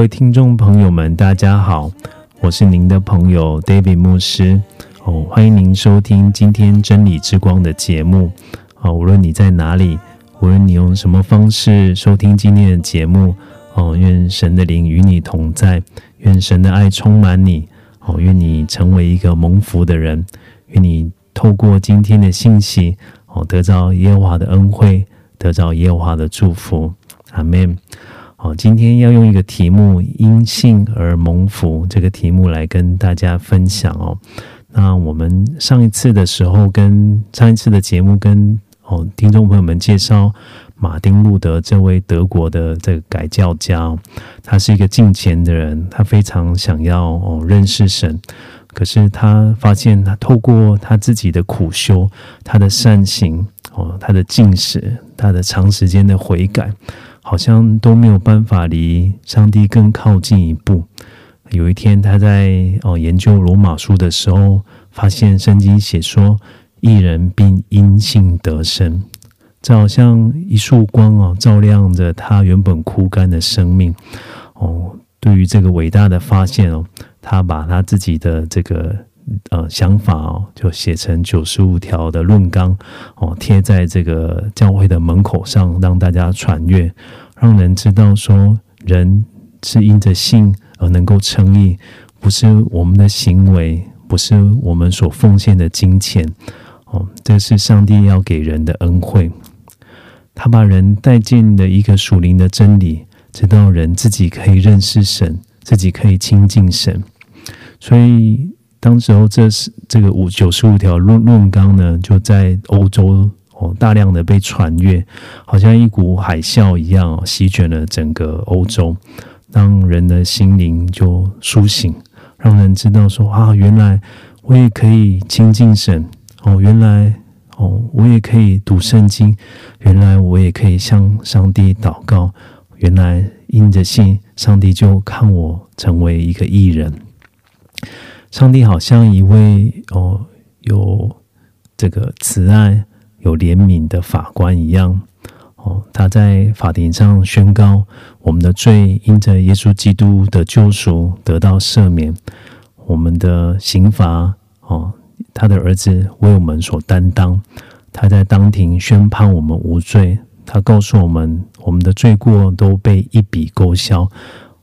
各位听众朋友们，大家好，我是您的朋友 David 牧师哦，欢迎您收听今天真理之光的节目哦。无论你在哪里，无论你用什么方式收听今天的节目哦，愿神的灵与你同在，愿神的爱充满你哦，愿你成为一个蒙福的人，愿你透过今天的信息哦，得到耶和华的恩惠，得到耶和华的祝福，阿门。好，今天要用一个题目“因信而蒙福”这个题目来跟大家分享哦。那我们上一次的时候跟上一次的节目跟哦听众朋友们介绍马丁路德这位德国的这个改教家、他是一个敬虔的人，他非常想要哦认识神，可是他发现他透过他自己的苦修，他的善行哦，他的进食，他的长时间的悔改。好像都没有办法离上帝更靠近一步。有一天，他在哦研究罗马书的时候，发现圣经写说，一人并因信得生。这好像一束光哦，照亮着他原本枯干的生命。哦，对于这个伟大的发现哦，他把他自己的这个呃想法哦，就写成九十五条的论纲哦，贴在这个教会的门口上，让大家传阅，让人知道说，人是因着信而能够称义，不是我们的行为，不是我们所奉献的金钱哦，这是上帝要给人的恩惠。他把人带进了一个属灵的真理，直到人自己可以认识神，自己可以亲近神。所以，当时候这是这个五九十五条论论纲呢，就在欧洲哦大量的被传阅，好像一股海啸一样、席卷了整个欧洲，让人的心灵就苏醒，让人知道说啊，原来我也可以亲近神哦，原来哦我也可以读圣经，原来我也可以向上帝祷告，原来因着信，上帝就看我成为一个艺人。上帝好像一位哦有这个慈爱、有怜悯的法官一样哦，他在法庭上宣告我们的罪因着耶稣基督的救赎得到赦免，我们的刑罚哦，他的儿子为我们所担当。他在当庭宣判我们无罪，他告诉我们我们的罪过都被一笔勾销，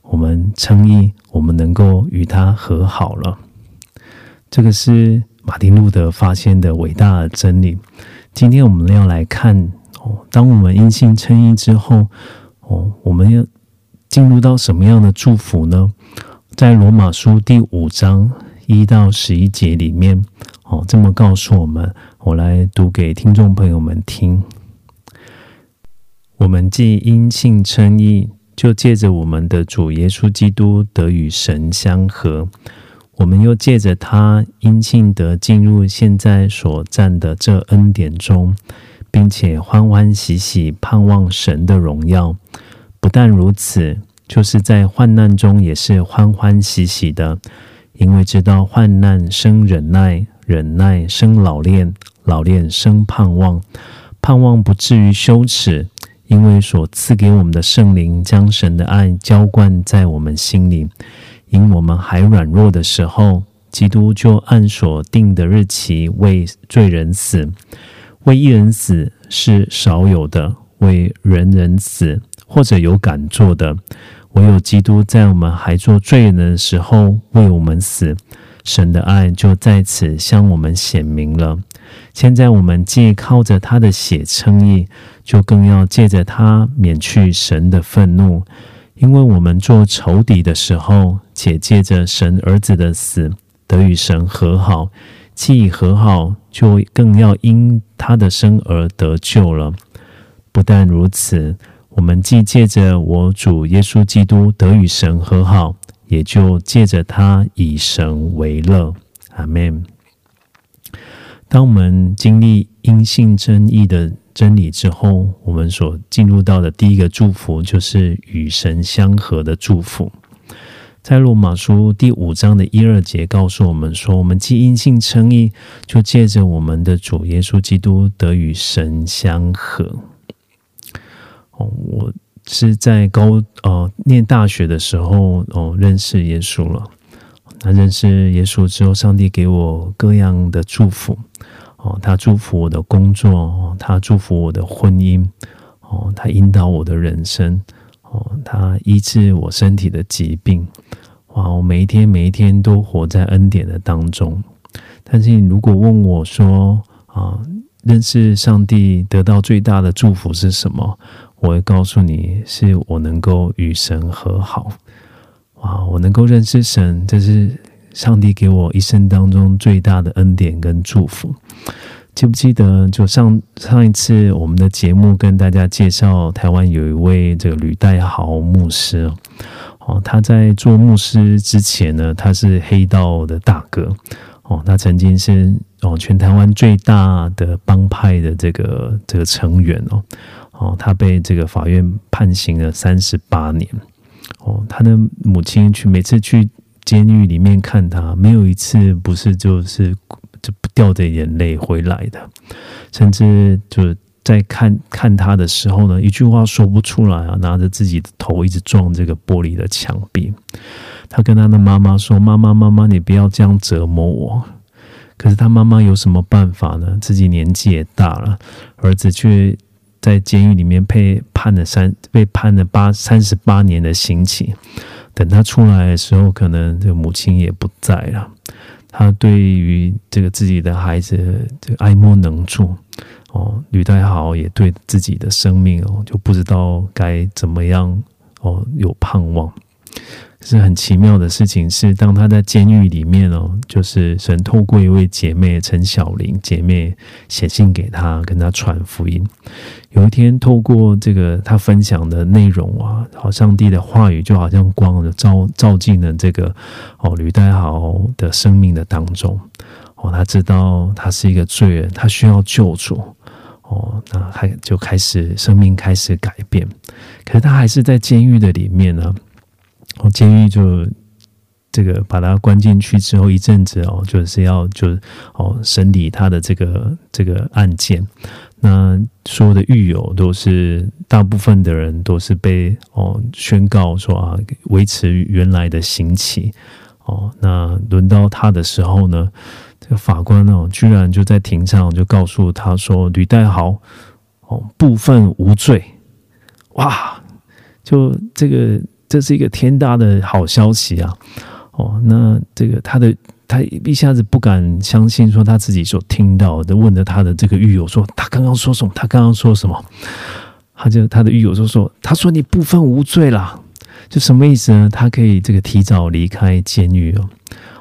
我们称义，我们能够与他和好了。这个是马丁路德发现的伟大的真理。今天我们要来看哦，当我们因信称义之后，哦，我们要进入到什么样的祝福呢？在罗马书第五章一到十一节里面，哦，这么告诉我们。我来读给听众朋友们听。我们既因信称义，就借着我们的主耶稣基督得与神相合。我们又借着他因信得进入现在所占的这恩典中，并且欢欢喜喜盼望神的荣耀。不但如此，就是在患难中也是欢欢喜喜的，因为知道患难生忍耐，忍耐生老练，老练生盼望，盼望不至于羞耻，因为所赐给我们的圣灵将神的爱浇灌在我们心里。因我们还软弱的时候，基督就按所定的日期为罪人死。为一人死是少有的，为人人死或者有敢做的，唯有基督在我们还做罪人的时候为我们死，神的爱就在此向我们显明了。现在我们既靠着他的血称义，就更要借着他免去神的愤怒，因为我们做仇敌的时候，且借着神儿子的死得与神和好。既已和好，就更要因他的生而得救了。不但如此，我们既借着我主耶稣基督得与神和好，也就借着他以神为乐。阿门。当我们经历因信真义的真理之后，我们所进入到的第一个祝福，就是与神相合的祝福。在罗马书第五章的一二节告诉我们说：“我们既因信称义，就借着我们的主耶稣基督得与神相合。”哦，我是在高呃念大学的时候哦认识耶稣了。那认识耶稣之后，上帝给我各样的祝福。哦，他祝福我的工作，他祝福我的婚姻，哦，他引导我的人生，哦，他医治我身体的疾病，哇，我每一天每一天都活在恩典的当中。但是，你如果问我说啊，认识上帝得到最大的祝福是什么？我会告诉你，是我能够与神和好。哇，我能够认识神，这是。上帝给我一生当中最大的恩典跟祝福，记不记得？就上上一次我们的节目跟大家介绍，台湾有一位这个吕代豪牧师哦，他在做牧师之前呢，他是黑道的大哥哦，他曾经是哦全台湾最大的帮派的这个这个成员哦哦，他被这个法院判刑了三十八年哦，他的母亲去每次去。监狱里面看他，没有一次不是就是就不掉着眼泪回来的，甚至就在看看他的时候呢，一句话说不出来啊，拿着自己的头一直撞这个玻璃的墙壁。他跟他的妈妈说：“妈妈，妈妈，你不要这样折磨我。”可是他妈妈有什么办法呢？自己年纪也大了，儿子却在监狱里面被判了三被判了八三十八年的刑期。等他出来的时候，可能这个母亲也不在了。他对于这个自己的孩子，这爱莫能助哦。吕太豪也对自己的生命哦，就不知道该怎么样哦，有盼望。是很奇妙的事情，是当他在监狱里面哦，就是神透过一位姐妹陈小玲姐妹写信给他，跟他传福音。有一天，透过这个他分享的内容啊，好，上帝的话语就好像光的照照进了这个哦吕代豪的生命的当中。哦，他知道他是一个罪人，他需要救主。哦，那还就开始生命开始改变。可是他还是在监狱的里面呢。哦，监狱就这个把他关进去之后，一阵子哦，就是要就哦审理他的这个这个案件。那所有的狱友都是大部分的人都是被哦宣告说啊维持原来的刑期。哦，那轮到他的时候呢，这个法官哦居然就在庭上就告诉他说吕代豪哦部分无罪。哇，就这个。这是一个天大的好消息啊！哦，那这个他的他一下子不敢相信，说他自己所听到的，问了他的这个狱友说：“他刚刚说什么？他刚刚说什么？”他就他的狱友就说：“他说你部分无罪啦，就什么意思呢？他可以这个提早离开监狱哦。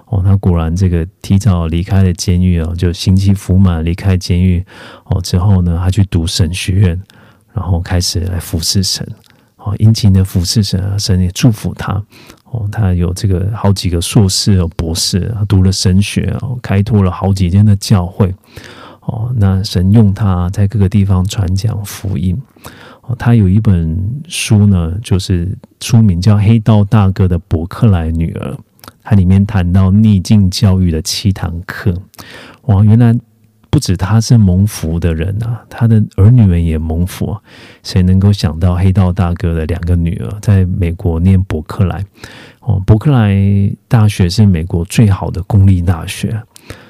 哦，他果然这个提早离开了监狱哦，就刑期服满离开监狱哦之后呢，他去读神学院，然后开始来服侍神。哦，殷勤的服侍神啊，神也祝福他。哦，他有这个好几个硕士、博士，读了神学哦，开拓了好几间的教会。哦，那神用他在各个地方传讲福音。哦，他有一本书呢，就是书名叫《黑道大哥的伯克莱女儿》，它里面谈到逆境教育的七堂课。哇，原来。不止他是蒙福的人啊，他的儿女们也蒙福。谁能够想到黑道大哥的两个女儿在美国念伯克莱？哦，伯克莱大学是美国最好的公立大学。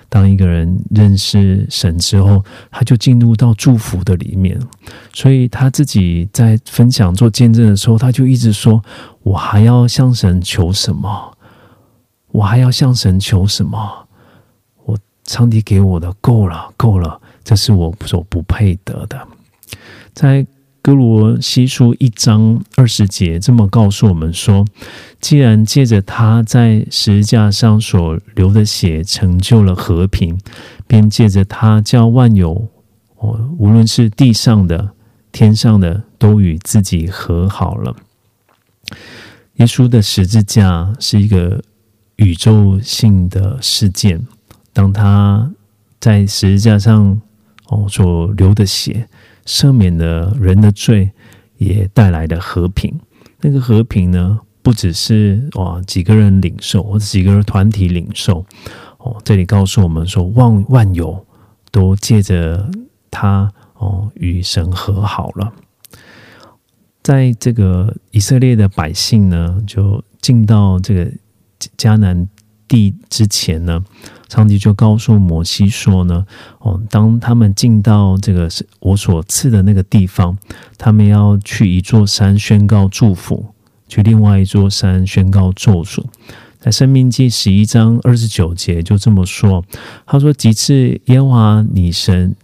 当一个人认识神之后，他就进入到祝福的里面。所以他自己在分享做见证的时候，他就一直说：“我还要向神求什么？我还要向神求什么？我上帝给我的够了，够了，这是我所不配得的。在哥罗西书一章二十节这么告诉我们说：既然借着他在十字架上所流的血成就了和平，便借着他叫万有，哦，无论是地上的、天上的，都与自己和好了。耶稣的十字架是一个宇宙性的事件。当他在十字架上哦所流的血，赦免了人的罪，也带来了和平。那个和平呢，不只是哇几个人领受，或者几个人团体领受。哦，这里告诉我们说，万万有都借着他哦与神和好了。在这个以色列的百姓呢，就进到这个迦南地之前呢，上帝就告诉摩西说呢：“哦，当他们进到这个我所赐的那个地方，他们要去一座山宣告祝福，去另外一座山宣告咒诅。”在《生命记》十一章二十九节就这么说：“他说，几次耶和华你神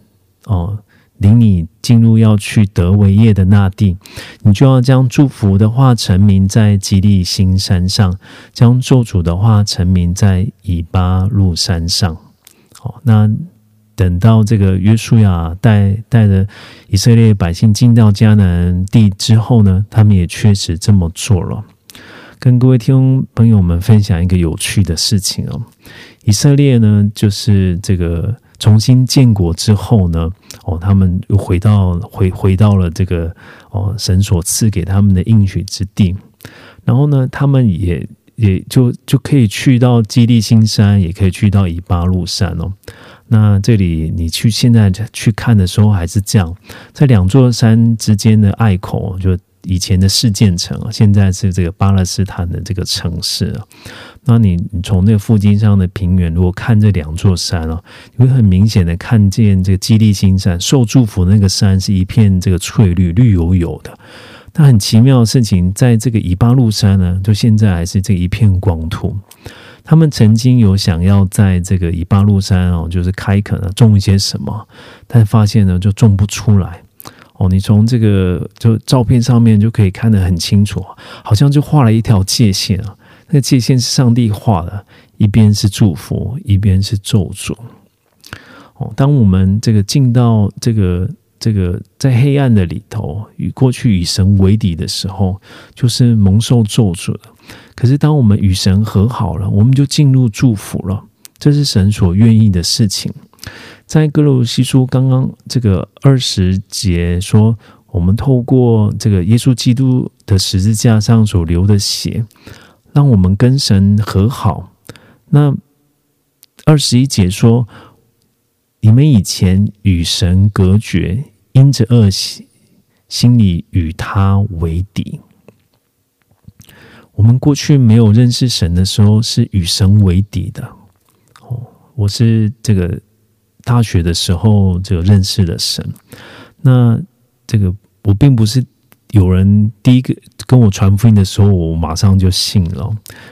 哦。”领你进入要去得为业的那地，你就要将祝福的话成名在吉利新山上，将咒诅的话成名在以巴路山上。好，那等到这个约书亚带带着以色列百姓进到迦南地之后呢，他们也确实这么做了。跟各位听众朋友们分享一个有趣的事情哦，以色列呢，就是这个。重新建国之后呢，哦，他们又回到回回到了这个哦神所赐给他们的应许之地，然后呢，他们也也就就可以去到基利新山，也可以去到以巴路山哦。那这里你去现在去看的时候还是这样，在两座山之间的隘口就。以前的事件城啊，现在是这个巴勒斯坦的这个城市啊。那你你从那个附近上的平原，如果看这两座山啊，你会很明显的看见这个基利新山受祝福那个山是一片这个翠绿绿油油的。但很奇妙的事情，在这个以巴路山呢，就现在还是这一片光秃。他们曾经有想要在这个以巴路山哦，就是开垦啊，种一些什么，但发现呢，就种不出来。你从这个就照片上面就可以看得很清楚，好像就画了一条界限啊。那个界限是上帝画的，一边是祝福，一边是咒诅。哦，当我们这个进到这个这个在黑暗的里头，与过去与神为敌的时候，就是蒙受咒诅的。可是当我们与神和好了，我们就进入祝福了。这是神所愿意的事情。在哥罗西书刚刚这个二十节说，我们透过这个耶稣基督的十字架上所流的血，让我们跟神和好。那二十一节说，你们以前与神隔绝，因着恶习，心里与他为敌。我们过去没有认识神的时候，是与神为敌的。哦，我是这个。大学的时候就认识了神，那这个我并不是有人第一个跟我传福音的时候，我马上就信了。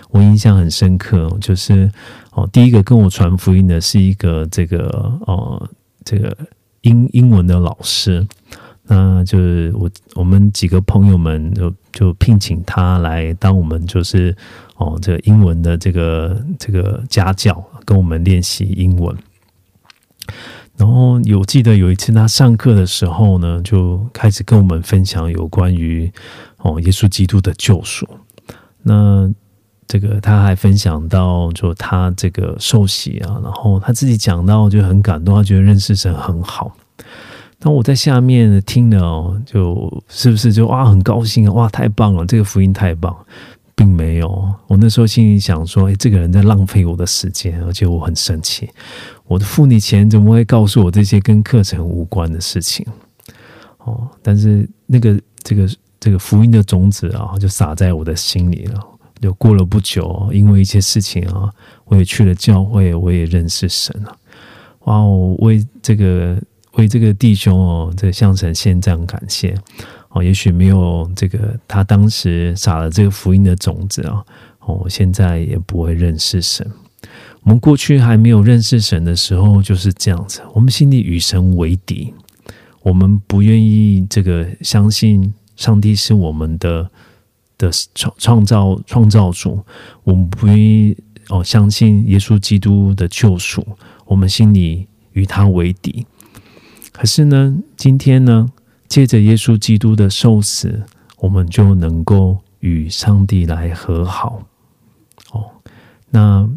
我印象很深刻，就是哦，第一个跟我传福音的是一个这个哦，这个英英文的老师，那就是我我们几个朋友们就就聘请他来当我们就是哦这个英文的这个这个家教，跟我们练习英文。然后有记得有一次他上课的时候呢，就开始跟我们分享有关于哦耶稣基督的救赎。那这个他还分享到，就他这个受洗啊，然后他自己讲到就很感动，他觉得认识神很好。当我在下面听了，就是不是就哇很高兴啊，哇太棒了，这个福音太棒。并没有，我那时候心里想说：“哎，这个人在浪费我的时间，而且我很生气。我的付你钱，怎么会告诉我这些跟课程无关的事情？”哦，但是那个这个这个福音的种子啊，就撒在我的心里了。就过了不久，因为一些事情啊，我也去了教会，我也认识神了。哇，我为这个为这个弟兄哦，这个向神献上感谢。哦，也许没有这个，他当时撒了这个福音的种子啊，哦，现在也不会认识神。我们过去还没有认识神的时候就是这样子，我们心里与神为敌，我们不愿意这个相信上帝是我们的的创创造创造主，我们不愿意哦相信耶稣基督的救赎，我们心里与他为敌。可是呢，今天呢，借着耶稣基督的受死，我们就能够与上帝来和好。哦，那。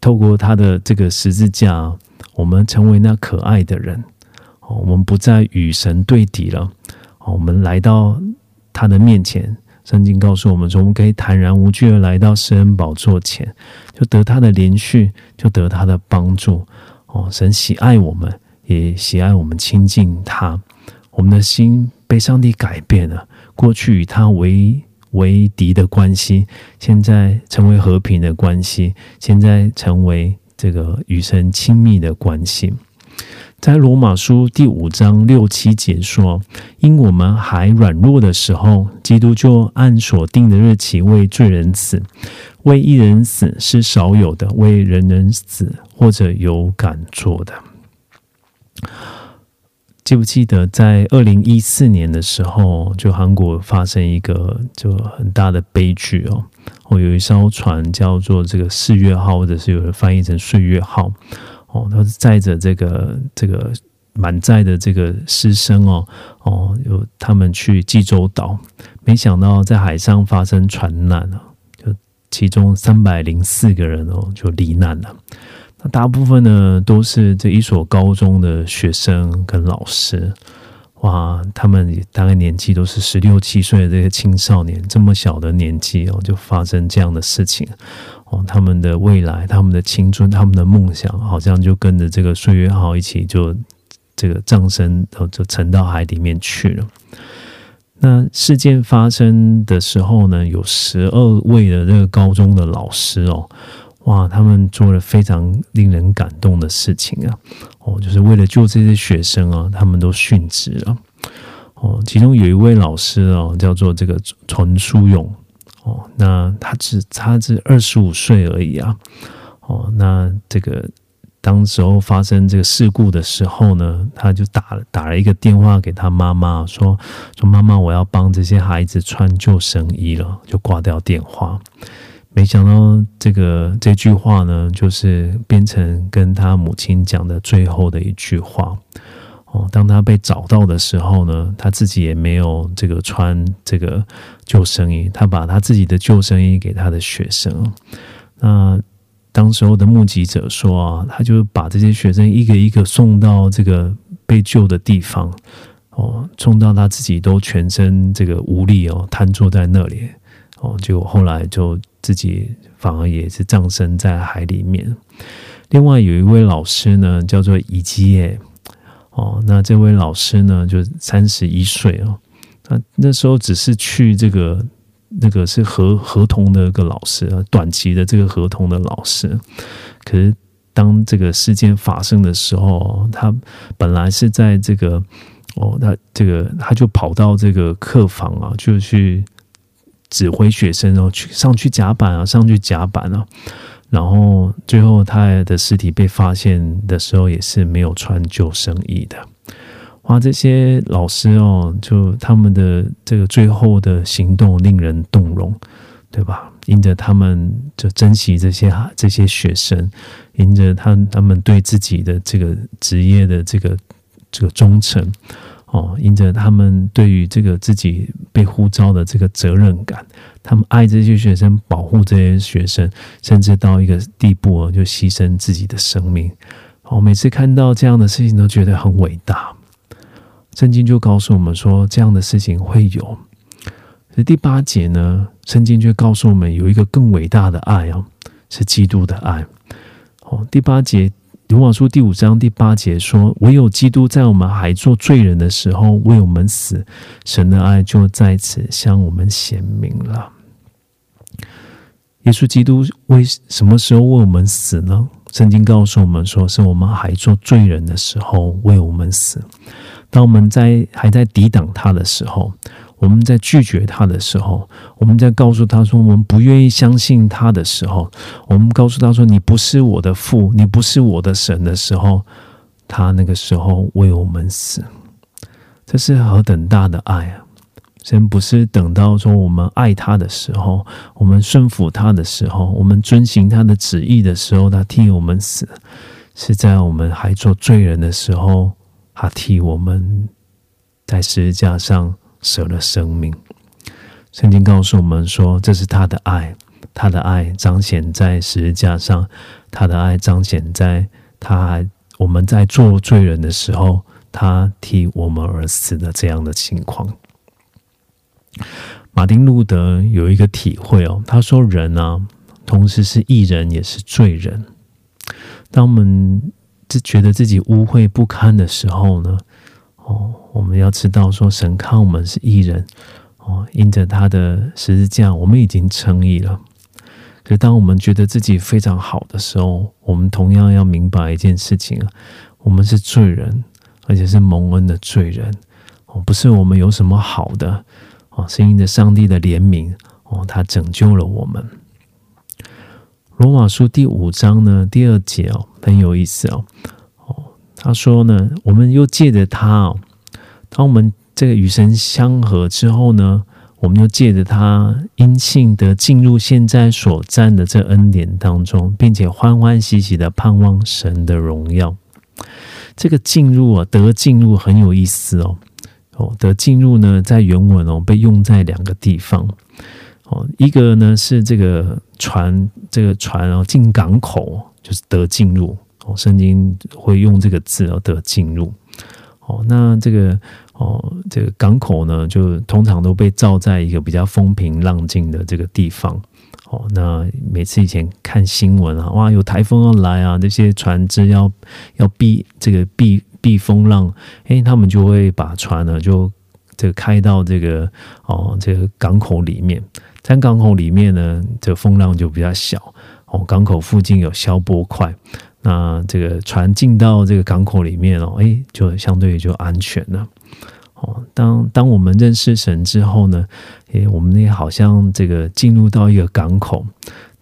透过他的这个十字架，我们成为那可爱的人。哦，我们不再与神对敌了。哦，我们来到他的面前。圣经告诉我们说，我们可以坦然无惧的来到施恩宝座前，就得他的连续，就得他的帮助。哦，神喜爱我们，也喜爱我们亲近他。我们的心被上帝改变了。过去与他为为敌的关系，现在成为和平的关系，现在成为这个与神亲密的关系。在罗马书第五章六七节说：“因我们还软弱的时候，基督就按所定的日期为罪人死；为一人死是少有的，为人人死或者有敢做的。”记不记得在二零一四年的时候，就韩国发生一个就很大的悲剧哦。哦，有一艘船叫做这个四月号，或者是有人翻译成岁月号。哦，它是载着这个这个满载的这个师生哦哦，有他们去济州岛，没想到在海上发生船难了，就其中三百零四个人哦就罹难了。大部分呢都是这一所高中的学生跟老师，哇，他们大概年纪都是十六七岁的这些青少年，这么小的年纪哦，就发生这样的事情哦，他们的未来、他们的青春、他们的梦想，好像就跟着这个岁月号一起就这个葬身，就沉到海里面去了。那事件发生的时候呢，有十二位的这个高中的老师哦。哇，他们做了非常令人感动的事情啊！哦，就是为了救这些学生啊，他们都殉职了。哦，其中有一位老师哦，叫做这个陈书勇。哦，那他只他只二十五岁而已啊。哦，那这个当时候发生这个事故的时候呢，他就打打了一个电话给他妈妈，说说妈妈，我要帮这些孩子穿救生衣了，就挂掉电话。没想到这个这句话呢，就是变成跟他母亲讲的最后的一句话。哦，当他被找到的时候呢，他自己也没有这个穿这个救生衣，他把他自己的救生衣给他的学生。那当时候的目击者说啊，他就把这些学生一个一个送到这个被救的地方，哦，送到他自己都全身这个无力哦，瘫坐在那里。哦，结果后来就自己反而也是葬身在海里面。另外有一位老师呢，叫做乙基耶。哦，那这位老师呢，就三十一岁哦。他那时候只是去这个那个是合合同的一个老师啊，短期的这个合同的老师。可是当这个事件发生的时候，他本来是在这个哦，他这个他就跑到这个客房啊，就去。指挥学生哦，去上去甲板啊，上去甲板啊，然后最后他的尸体被发现的时候，也是没有穿救生衣的。哇，这些老师哦，就他们的这个最后的行动令人动容，对吧？因着他们就珍惜这些这些学生，因着他他们对自己的这个职业的这个这个忠诚。哦，因着他们对于这个自己被呼召的这个责任感，他们爱这些学生，保护这些学生，甚至到一个地步就牺牲自己的生命。哦，每次看到这样的事情，都觉得很伟大。圣经就告诉我们说，这样的事情会有。而第八节呢，圣经却告诉我们有一个更伟大的爱哦，是基督的爱。哦，第八节。罗马书第五章第八节说：“唯有基督在我们还做罪人的时候为我们死，神的爱就在此向我们显明了。”耶稣基督为什么时候为我们死呢？圣经告诉我们说：“是我们还做罪人的时候为我们死。”当我们在还在抵挡他的时候，我们在拒绝他的时候，我们在告诉他说我们不愿意相信他的时候，我们告诉他说你不是我的父，你不是我的神的时候，他那个时候为我们死，这是何等大的爱啊！神不是等到说我们爱他的时候，我们顺服他的时候，我们遵行他的旨意的时候，他替我们死，是在我们还做罪人的时候，他替我们在十字架上舍了生命。圣经告诉我们说，这是他的爱，他的爱彰显在十字架上，他的爱彰显在他我们在做罪人的时候，他替我们而死的这样的情况。马丁路德有一个体会哦，他说：“人啊，同时是艺人，也是罪人。当我们自觉得自己污秽不堪的时候呢，哦，我们要知道说，神看我们是艺人，哦，因着他的十字架，我们已经称义了。可是，当我们觉得自己非常好的时候，我们同样要明白一件事情啊，我们是罪人，而且是蒙恩的罪人。哦，不是我们有什么好的。”哦，是因着上帝的怜悯哦，他拯救了我们。罗马书第五章呢，第二节哦，很有意思哦。哦，他说呢，我们又借着他哦，当我们这个与神相合之后呢，我们又借着他因信得进入现在所占的这恩典当中，并且欢欢喜喜的盼望神的荣耀。这个进入啊，得进入很有意思哦。哦得进入呢，在原文哦被用在两个地方哦，一个呢是这个船，这个船哦进港口就是得进入哦，圣经会用这个字哦得进入哦，那这个哦这个港口呢，就通常都被造在一个比较风平浪静的这个地方哦，那每次以前看新闻啊，哇有台风要来啊，那些船只要要避这个避。避风浪，哎，他们就会把船呢，就这个开到这个哦，这个港口里面。在港口里面呢，这风浪就比较小哦。港口附近有消波块，那这个船进到这个港口里面哦，哎，就相对就安全了。哦，当当我们认识神之后呢，哎，我们也好像这个进入到一个港口，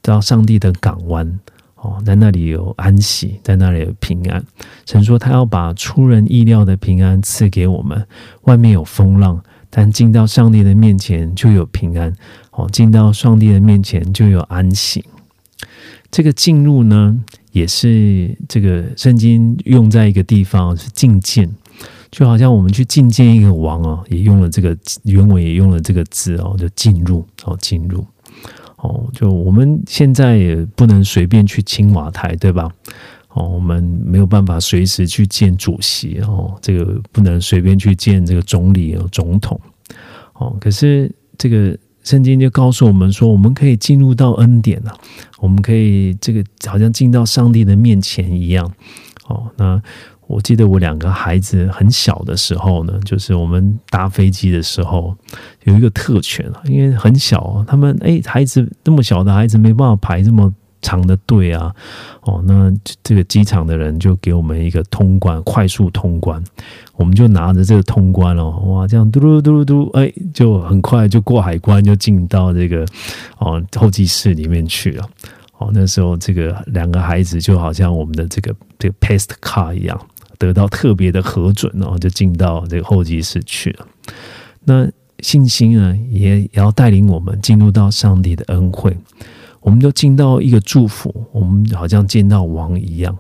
到上帝的港湾。哦，在那里有安息，在那里有平安。神说他要把出人意料的平安赐给我们。外面有风浪，但进到上帝的面前就有平安。哦，进到上帝的面前就有安息。这个进入呢，也是这个圣经用在一个地方是觐见，就好像我们去觐见一个王哦，也用了这个原文也用了这个字哦，就进入哦，进入。哦，就我们现在也不能随便去青瓦台，对吧？哦，我们没有办法随时去见主席哦，这个不能随便去见这个总理哦，总统哦。可是这个圣经就告诉我们说，我们可以进入到恩典了，我们可以这个好像进到上帝的面前一样。哦，那。我记得我两个孩子很小的时候呢，就是我们搭飞机的时候有一个特权啊，因为很小，他们哎，孩子那么小的孩子没办法排这么长的队啊，哦，那这个机场的人就给我们一个通关，快速通关，我们就拿着这个通关哦，哇，这样嘟噜嘟嘟嘟，哎，就很快就过海关，就进到这个哦候机室里面去了。哦，那时候这个两个孩子就好像我们的这个这个 past car 一样。得到特别的核准哦，就进到这个候机室去了。那信心呢，也要带领我们进入到上帝的恩惠。我们就进到一个祝福，我们好像见到王一样。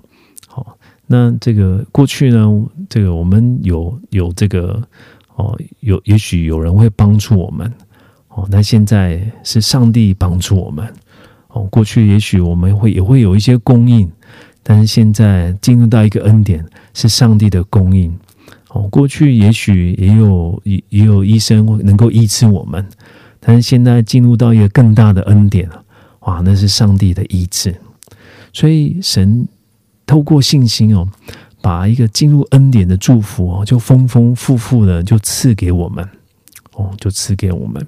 好，那这个过去呢，这个我们有有这个哦，有也许有人会帮助我们哦。那现在是上帝帮助我们哦。过去也许我们会也会有一些供应。但是现在进入到一个恩典，是上帝的供应。哦，过去也许也有也也有医生能够医治我们，但是现在进入到一个更大的恩典了。哇，那是上帝的意志。所以神透过信心哦，把一个进入恩典的祝福哦，就丰丰富富的就赐给我们。哦，就赐给我们。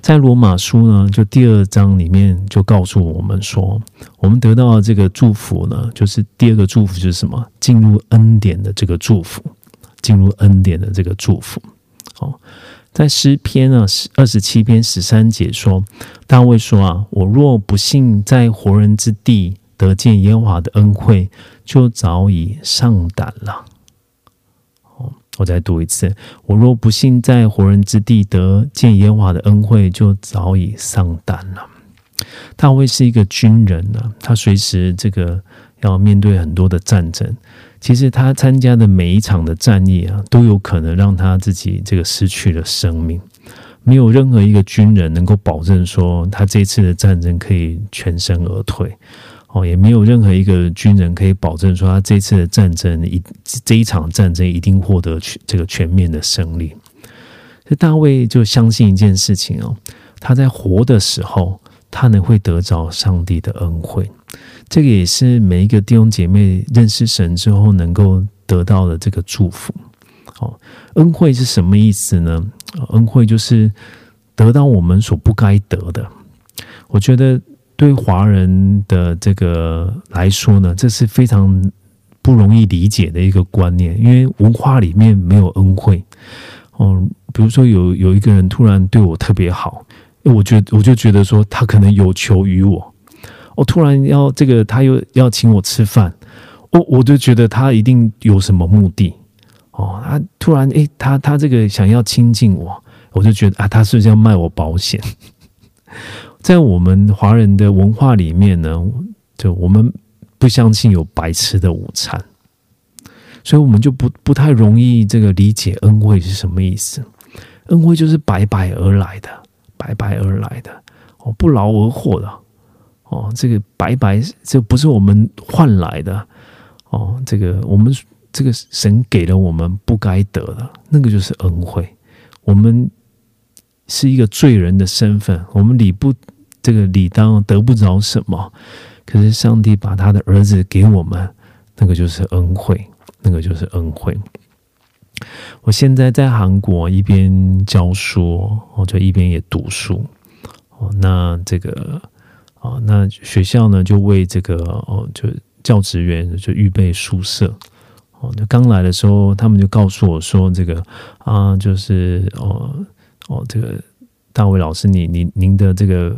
在罗马书呢，就第二章里面就告诉我们说，我们得到的这个祝福呢，就是第二个祝福就是什么？进入恩典的这个祝福，进入恩典的这个祝福。哦，在诗篇呢，二十七篇十三节说，大卫说啊，我若不幸在活人之地得见耶和华的恩惠，就早已上胆了。哦，我再读一次，我若不幸在活人之地得见耶和华的恩惠，就早已上胆了。大卫是一个军人呢，他随时这个要面对很多的战争。其实他参加的每一场的战役啊，都有可能让他自己这个失去了生命。没有任何一个军人能够保证说他这次的战争可以全身而退哦，也没有任何一个军人可以保证说他这次的战争一这一场战争一定获得全这个全面的胜利。这大卫就相信一件事情哦，他在活的时候，他能会得着上帝的恩惠。这个也是每一个弟兄姐妹认识神之后能够得到的这个祝福。哦，恩惠是什么意思呢？恩惠就是得到我们所不该得的。我觉得对华人的这个来说呢，这是非常不容易理解的一个观念，因为文化里面没有恩惠。哦，比如说有有一个人突然对我特别好，我觉我就觉得说他可能有求于我。我突然要这个，他又要请我吃饭，我我就觉得他一定有什么目的哦。他突然诶，他他这个想要亲近我，我就觉得啊，他是不是要卖我保险？在我们华人的文化里面呢，就我们不相信有白吃的午餐，所以我们就不不太容易这个理解恩惠是什么意思。恩惠就是白白而来的，白白而来的哦，不劳而获的。哦，这个白白，这不是我们换来的哦。这个我们这个神给了我们不该得的，那个就是恩惠。我们是一个罪人的身份，我们理不这个理当得不着什么。可是上帝把他的儿子给我们，那个就是恩惠，那个就是恩惠。我现在在韩国一边教书，我就一边也读书。哦，那这个。啊，那学校呢就为这个哦，就教职员就预备宿舍。哦，就刚来的时候，他们就告诉我说，这个啊，就是哦哦，这个大卫老师，你你您的这个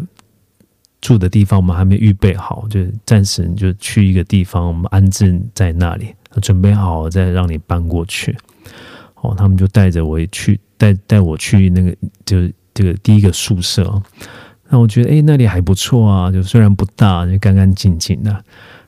住的地方我们还没预备好，就暂时就去一个地方，我们安置在那里，准备好再让你搬过去。哦，他们就带着我去，带带我去那个，就这个第一个宿舍。那我觉得，哎，那里还不错啊，就虽然不大，就干干净净的。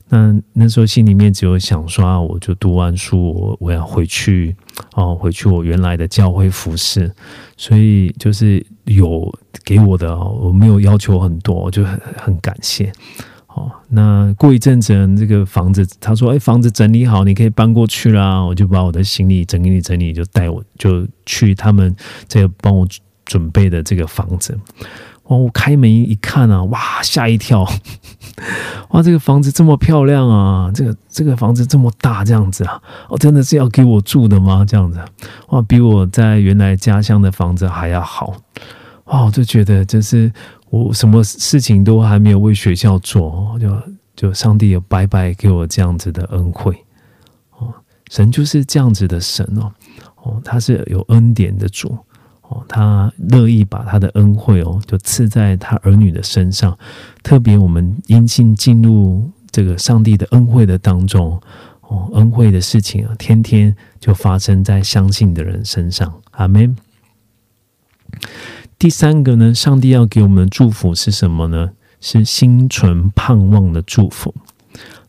那那时候心里面只有想说，啊，我就读完书，我我要回去，哦，回去我原来的教会服饰。所以就是有给我的，我没有要求很多，我就很很感谢。哦，那过一阵子，这个房子他说，哎，房子整理好，你可以搬过去啦。我就把我的行李整理整理，就带我就去他们这个帮我准备的这个房子。哇！我开门一看啊，哇，吓一跳！哇，这个房子这么漂亮啊，这个这个房子这么大，这样子啊，哦，真的是要给我住的吗？这样子，哇，比我在原来家乡的房子还要好。哇，我就觉得，就是我什么事情都还没有为学校做，就就上帝有白白给我这样子的恩惠。哦，神就是这样子的神哦，哦，他是有恩典的主。哦，他乐意把他的恩惠哦，就赐在他儿女的身上。特别我们因信进入这个上帝的恩惠的当中，哦，恩惠的事情啊，天天就发生在相信的人身上。阿门。第三个呢，上帝要给我们的祝福是什么呢？是心存盼望的祝福。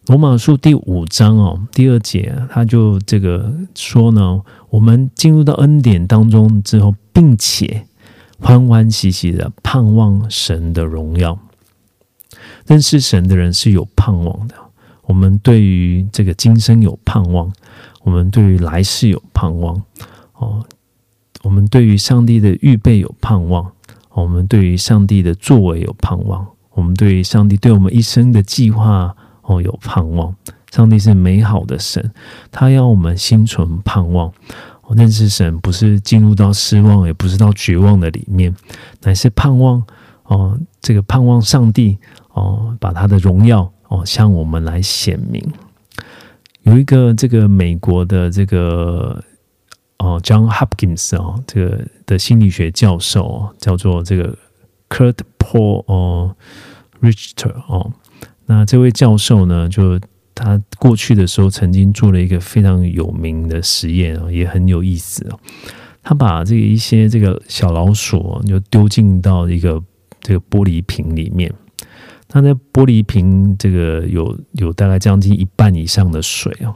罗马书第五章哦，第二节，他就这个说呢，我们进入到恩典当中之后，并且欢欢喜喜的盼望神的荣耀。认识神的人是有盼望的。我们对于这个今生有盼望，我们对于来世有盼望哦。我们对于上帝的预备有盼望，我们对于上帝的作为有盼望，我们对于上帝对我们一生的计划。哦，有盼望，上帝是美好的神，他要我们心存盼望。认识神不是进入到失望，也不是到绝望的里面，乃是盼望哦，这个盼望上帝哦，把他的荣耀哦向我们来显明。有一个这个美国的这个哦，John Hopkins 哦，这个的心理学教授哦，叫做这个 Kurt Paul 哦 Richter 哦，那这位教授呢，就他过去的时候曾经做了一个非常有名的实验哦，也很有意思哦。他把这个一些这个小老鼠就丢进到一个这个玻璃瓶里面，那在玻璃瓶这个有有大概将近一半以上的水哦。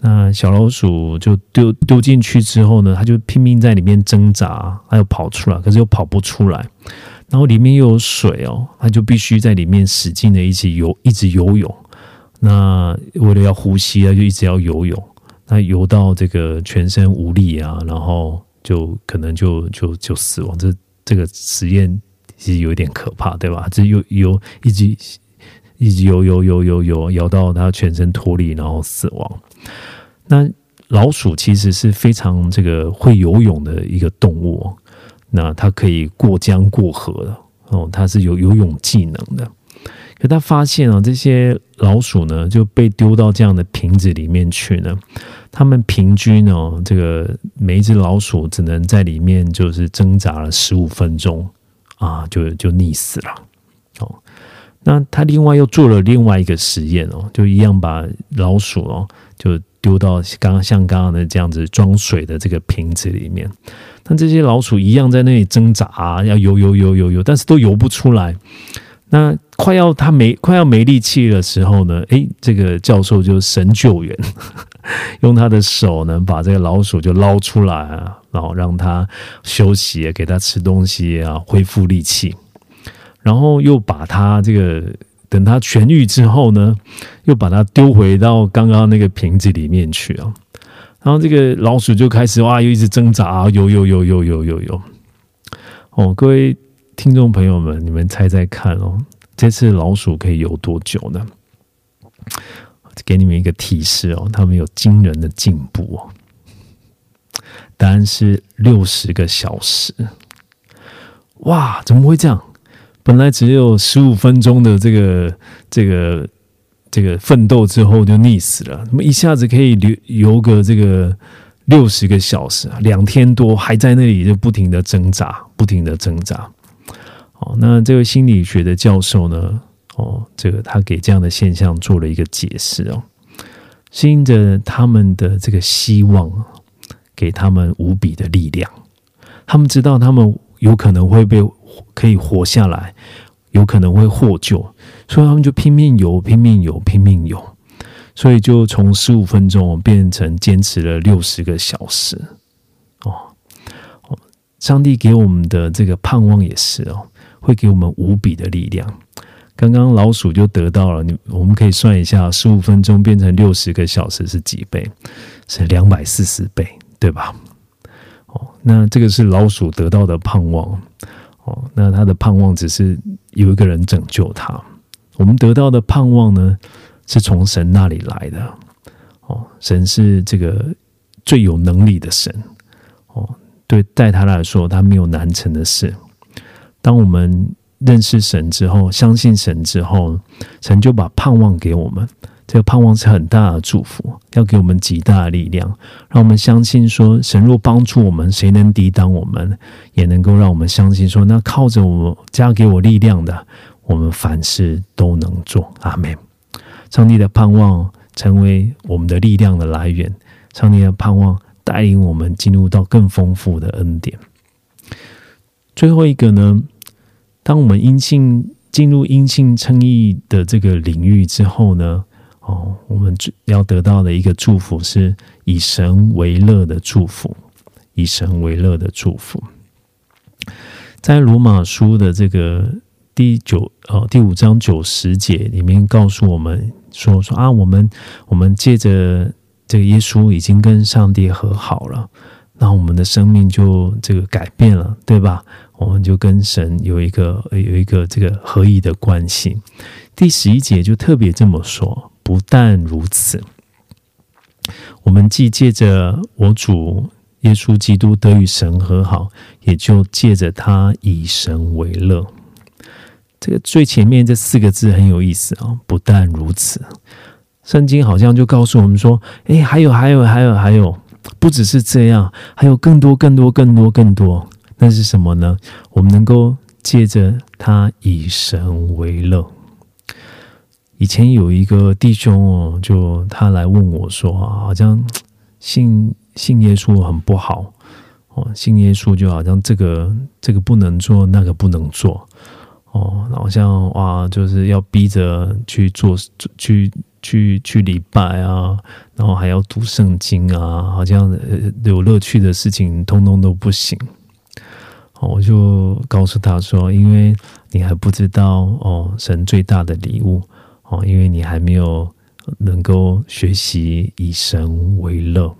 那小老鼠就丢丢进去之后呢，它就拼命在里面挣扎，它又跑出来，可是又跑不出来。然后里面又有水哦，它就必须在里面使劲的一起游，一直游泳。那为了要呼吸啊，就一直要游泳。那游到这个全身无力啊，然后就可能就就就死亡。这这个实验其实有点可怕，对吧？这游游一直一直游游游游游游到它全身脱力，然后死亡。那老鼠其实是非常这个会游泳的一个动物，那它可以过江过河的哦，它是有游泳技能的。可他发现啊，这些老鼠呢就被丢到这样的瓶子里面去呢，它们平均哦，这个每一只老鼠只能在里面就是挣扎了十五分钟啊，就就溺死了哦。那他另外又做了另外一个实验哦，就一样把老鼠哦就丢到刚刚像刚刚的这样子装水的这个瓶子里面，那这些老鼠一样在那里挣扎，要游游游游游，但是都游不出来。那快要他没快要没力气的时候呢，诶，这个教授就神救援，用他的手呢把这个老鼠就捞出来啊，然后让它休息，给它吃东西啊，恢复力气，然后又把它这个等它痊愈之后呢，又把它丢回到刚刚那个瓶子里面去啊，然后这个老鼠就开始哇，又一直挣扎，游游游游游游游，哦，各位。听众朋友们，你们猜猜看哦，这次老鼠可以游多久呢？给你们一个提示哦，他们有惊人的进步哦。答案是六十个小时。哇，怎么会这样？本来只有十五分钟的这个这个这个奋斗之后就溺死了，怎么一下子可以游游个这个六十个小时啊？两天多还在那里就不停的挣扎，不停的挣扎。哦，那这位心理学的教授呢？哦，这个他给这样的现象做了一个解释哦，是因着他们的这个希望，给他们无比的力量。他们知道他们有可能会被可以活下来，有可能会获救，所以他们就拼命游，拼命游，拼命游。所以就从十五分钟变成坚持了六十个小时。哦，上帝给我们的这个盼望也是哦。会给我们无比的力量。刚刚老鼠就得到了，你我们可以算一下，十五分钟变成六十个小时是几倍？是两百四十倍，对吧？哦，那这个是老鼠得到的盼望。哦，那他的盼望只是有一个人拯救他。我们得到的盼望呢，是从神那里来的。哦，神是这个最有能力的神。哦，对，在他来说，他没有难成的事。当我们认识神之后，相信神之后，神就把盼望给我们。这个盼望是很大的祝福，要给我们极大的力量，让我们相信说，神若帮助我们，谁能抵挡我们？也能够让我们相信说，那靠着我加给我力量的，我们凡事都能做。阿门。上帝的盼望成为我们的力量的来源，上帝的盼望带领我们进入到更丰富的恩典。最后一个呢，当我们阴性进入阴性称义的这个领域之后呢，哦，我们要得到的一个祝福是以神为乐的祝福，以神为乐的祝福。在罗马书的这个第九哦第五章九十节里面告诉我们说说啊，我们我们借着这个耶稣已经跟上帝和好了，那我们的生命就这个改变了，对吧？我们就跟神有一个有一个这个合一的关系。第十一节就特别这么说，不但如此，我们既借着我主耶稣基督得与神和好，也就借着他以神为乐。这个最前面这四个字很有意思啊！不但如此，圣经好像就告诉我们说：“哎，还有，还有，还有，还有。”不只是这样，还有更多、更多、更多、更多。那是什么呢？我们能够借着他以神为乐。以前有一个弟兄哦，就他来问我说啊，好像信信耶稣很不好哦，信耶稣就好像这个这个不能做，那个不能做哦，好像哇，就是要逼着去做去去去礼拜啊，然后还要读圣经啊，好像有乐趣的事情通通都不行。我就告诉他说，因为你还不知道哦，神最大的礼物。哦，因为你还没有能够学习以神为乐，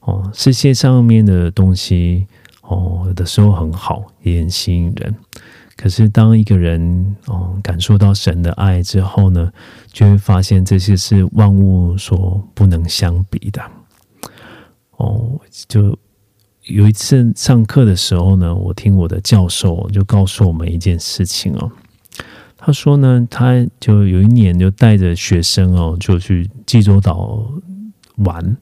哦，世界上面的东西，哦，有的时候很好，也很吸引人。可是当一个人哦感受到神的爱之后呢，就会发现这些是万物所不能相比的。哦，就有一次上课的时候呢，我听我的教授就告诉我们一件事情哦。他说呢，他就有一年就带着学生哦，就去济州岛玩。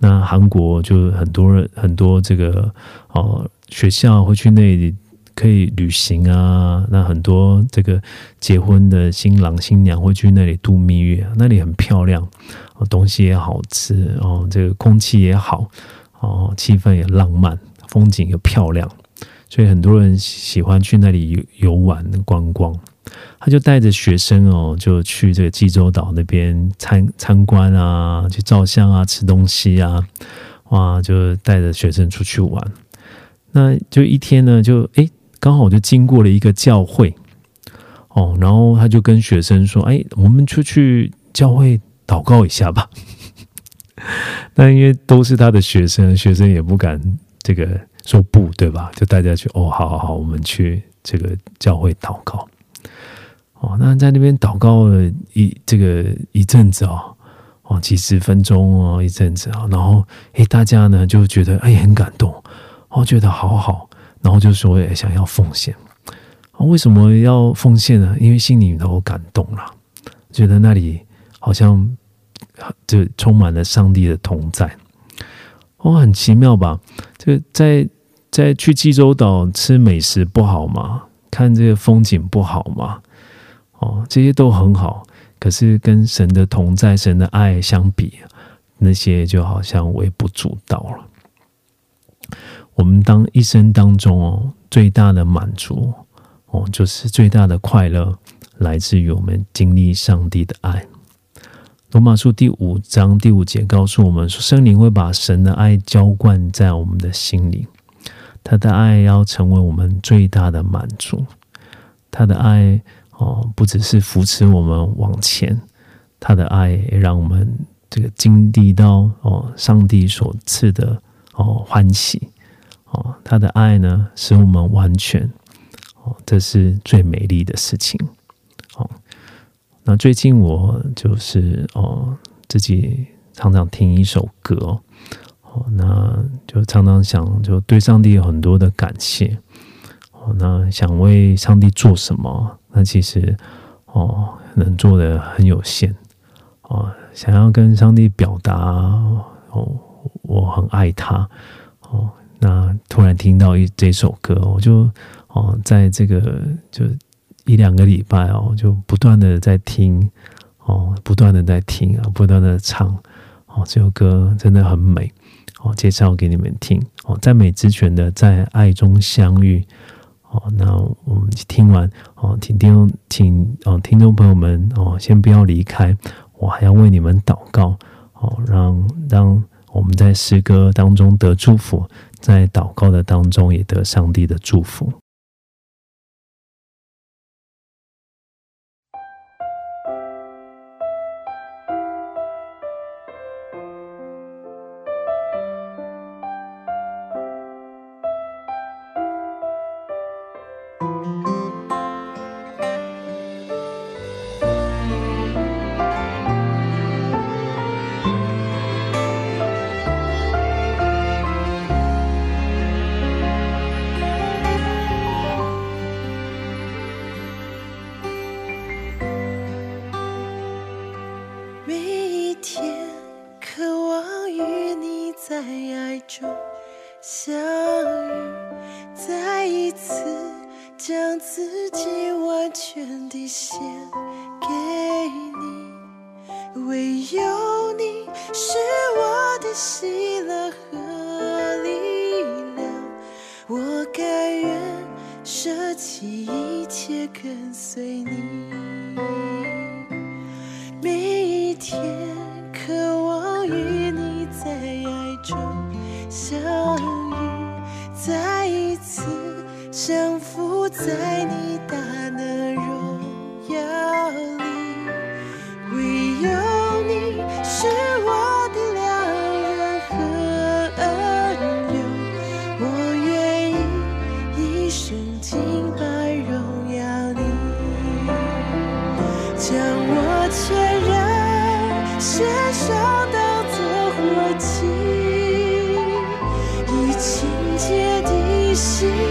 那韩国就很多人很多这个哦学校会去那里可以旅行啊。那很多这个结婚的新郎新娘会去那里度蜜月，那里很漂亮哦，东西也好吃哦，这个空气也好哦，气氛也浪漫，风景又漂亮，所以很多人喜欢去那里游玩观光。他就带着学生哦，就去这个济州岛那边参参观啊，去照相啊，吃东西啊，哇，就带着学生出去玩。那就一天呢，就哎，刚好我就经过了一个教会哦，然后他就跟学生说：“哎，我们出去教会祷告一下吧。”那因为都是他的学生，学生也不敢这个说不对吧？就大家去哦，好好好，我们去这个教会祷告。哦，那在那边祷告了一这个一阵子哦，哦几十分钟哦一阵子啊，然后诶大家呢就觉得哎很感动，哦觉得好好，然后就说想要奉献，啊为什么要奉献呢？因为心里头感动了，觉得那里好像就充满了上帝的同在，哦很奇妙吧？这个在在去济州岛吃美食不好吗？看这个风景不好吗？哦，这些都很好，可是跟神的同在、神的爱相比，那些就好像微不足道了。我们当一生当中哦，最大的满足哦，就是最大的快乐，来自于我们经历上帝的爱。罗马书第五章第五节告诉我们说，圣灵会把神的爱浇灌在我们的心里，他的爱要成为我们最大的满足，他的爱。哦，不只是扶持我们往前，他的爱也让我们这个经历到哦，上帝所赐的哦欢喜哦，他的爱呢使我们完全哦，这是最美丽的事情哦。那最近我就是哦，自己常常听一首歌哦，那就常常想就对上帝有很多的感谢哦，那想为上帝做什么。那其实哦，能做的很有限哦。想要跟上帝表达哦，我很爱他哦。那突然听到一这首歌，我就哦，在这个就一两个礼拜哦，就不断的在听哦，不断的在听啊，不断的唱哦。这首歌真的很美哦，介绍给你们听哦。赞美之泉的在爱中相遇。哦，那我们听完哦，请听，请哦，听众朋友们哦，先不要离开，我还要为你们祷告哦，让让我们在诗歌当中得祝福，在祷告的当中也得上帝的祝福。心。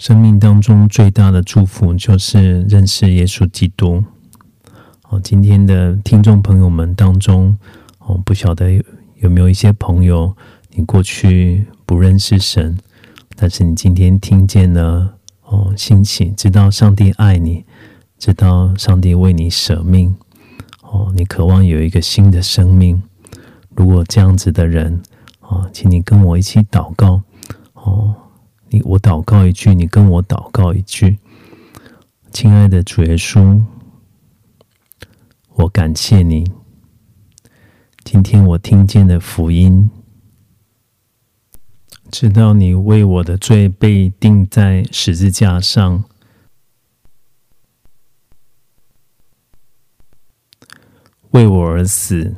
生命当中最大的祝福就是认识耶稣基督。哦，今天的听众朋友们当中，哦，不晓得有没有一些朋友，你过去不认识神，但是你今天听见了，哦，兴起，知道上帝爱你，知道上帝为你舍命，哦，你渴望有一个新的生命。如果这样子的人，啊，请你跟我一起祷告，哦。你，我祷告一句，你跟我祷告一句，亲爱的主耶稣。我感谢你。今天我听见的福音。知道你为我的罪被钉在十字架上。为我而死。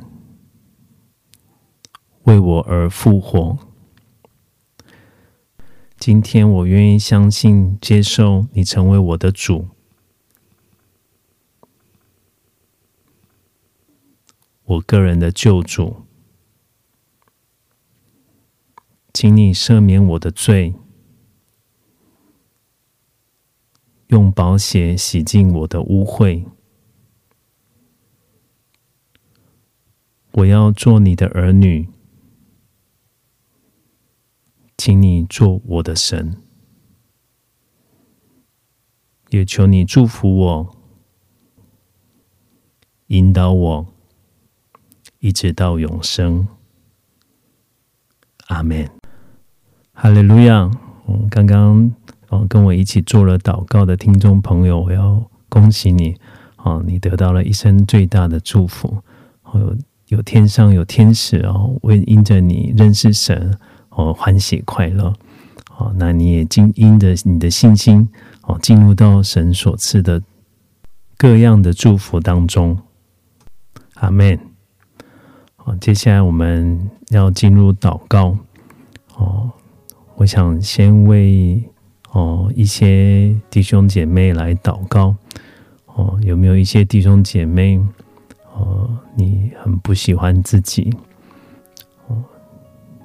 为我而复活。今天我愿意相信、接受你成为我的主。我个人的救主，请你赦免我的罪，用宝血洗净我的污秽。我要做你的儿女，请你做我的神，也求你祝福我，引导我。一直到永生，阿门，哈利路亚。嗯，刚刚哦跟我一起做了祷告的听众朋友，我要恭喜你哦，你得到了一生最大的祝福。哦，有天上有天使哦，为因着你认识神哦欢喜快乐。哦，那你也经因着你的信心哦，进入到神所赐的各样的祝福当中，阿门。好，接下来我们要进入祷告。哦，我想先为哦一些弟兄姐妹来祷告。哦，有没有一些弟兄姐妹？哦，你很不喜欢自己。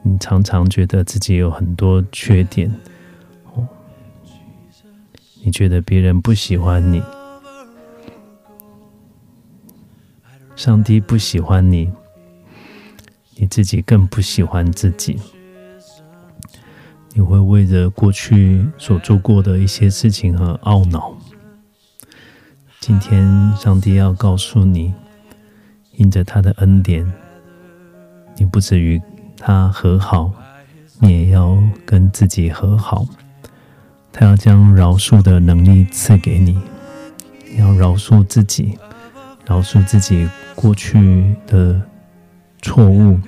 你常常觉得自己有很多缺点。你觉得别人不喜欢你，上帝不喜欢你。你自己更不喜欢自己，你会为着过去所做过的一些事情而懊恼。今天，上帝要告诉你，因着他的恩典，你不止与他和好，你也要跟自己和好。他要将饶恕的能力赐给你，要饶恕自己，饶恕自己过去的。错误，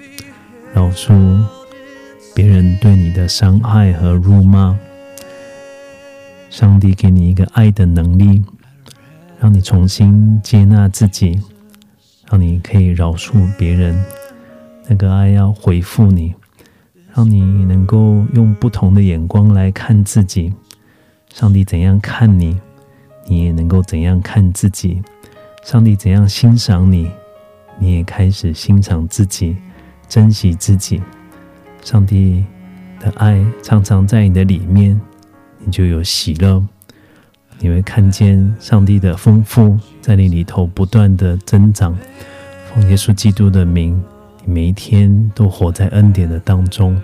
饶恕别人对你的伤害和辱骂。上帝给你一个爱的能力，让你重新接纳自己，让你可以饶恕别人。那个爱要回复你，让你能够用不同的眼光来看自己。上帝怎样看你，你也能够怎样看自己。上帝怎样欣赏你。你也开始欣赏自己，珍惜自己。上帝的爱常常在你的里面，你就有喜乐。你会看见上帝的丰富在你里头不断的增长。奉耶稣基督的名，你每一天都活在恩典的当中。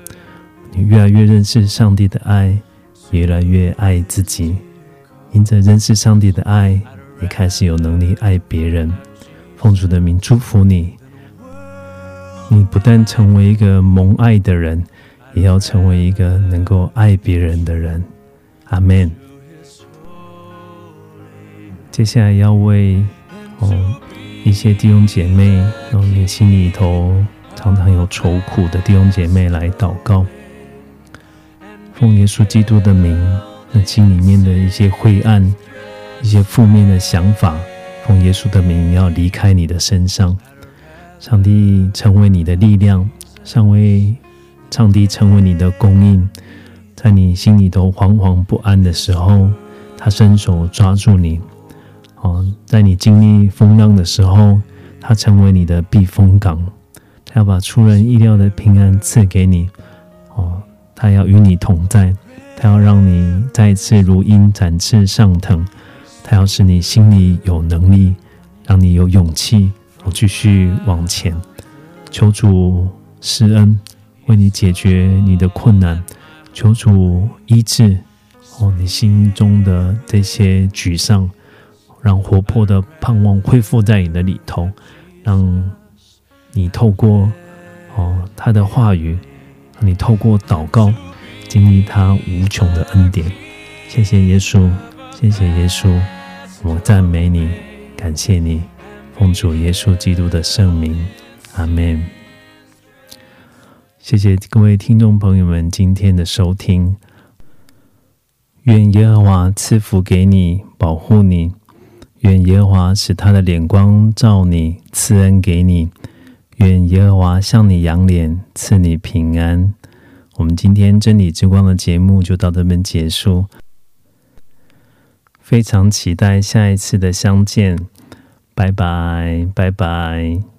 你越来越认识上帝的爱，越来越爱自己。因着认识上帝的爱，你开始有能力爱别人。奉主的名祝福你，你不但成为一个蒙爱的人，也要成为一个能够爱别人的人。阿门。接下来要为哦一些弟兄姐妹，然后你心里头常常有愁苦的弟兄姐妹来祷告。奉耶稣基督的名，那心里面的一些灰暗、一些负面的想法。奉耶稣的名，要离开你的身上。上帝成为你的力量，上为上帝成为你的供应。在你心里头惶惶不安的时候，他伸手抓住你。哦，在你经历风浪的时候，他成为你的避风港。他要把出人意料的平安赐给你。哦，他要与你同在，他要让你再次如鹰展翅上腾。他要使你心里有能力，让你有勇气，继续往前。求主施恩，为你解决你的困难。求主医治哦，你心中的这些沮丧，让活泼的盼望恢复在你的里头，让你透过哦他的话语，你透过祷告，经历他无穷的恩典。谢谢耶稣，谢谢耶稣。我赞美你，感谢你，奉主耶稣基督的圣名，阿门。谢谢各位听众朋友们今天的收听。愿耶和华赐福给你，保护你；愿耶和华使他的脸光照你，赐恩给你；愿耶和华向你扬脸，赐你平安。我们今天真理之光的节目就到这边结束，非常期待下一次的相见。拜拜，拜拜。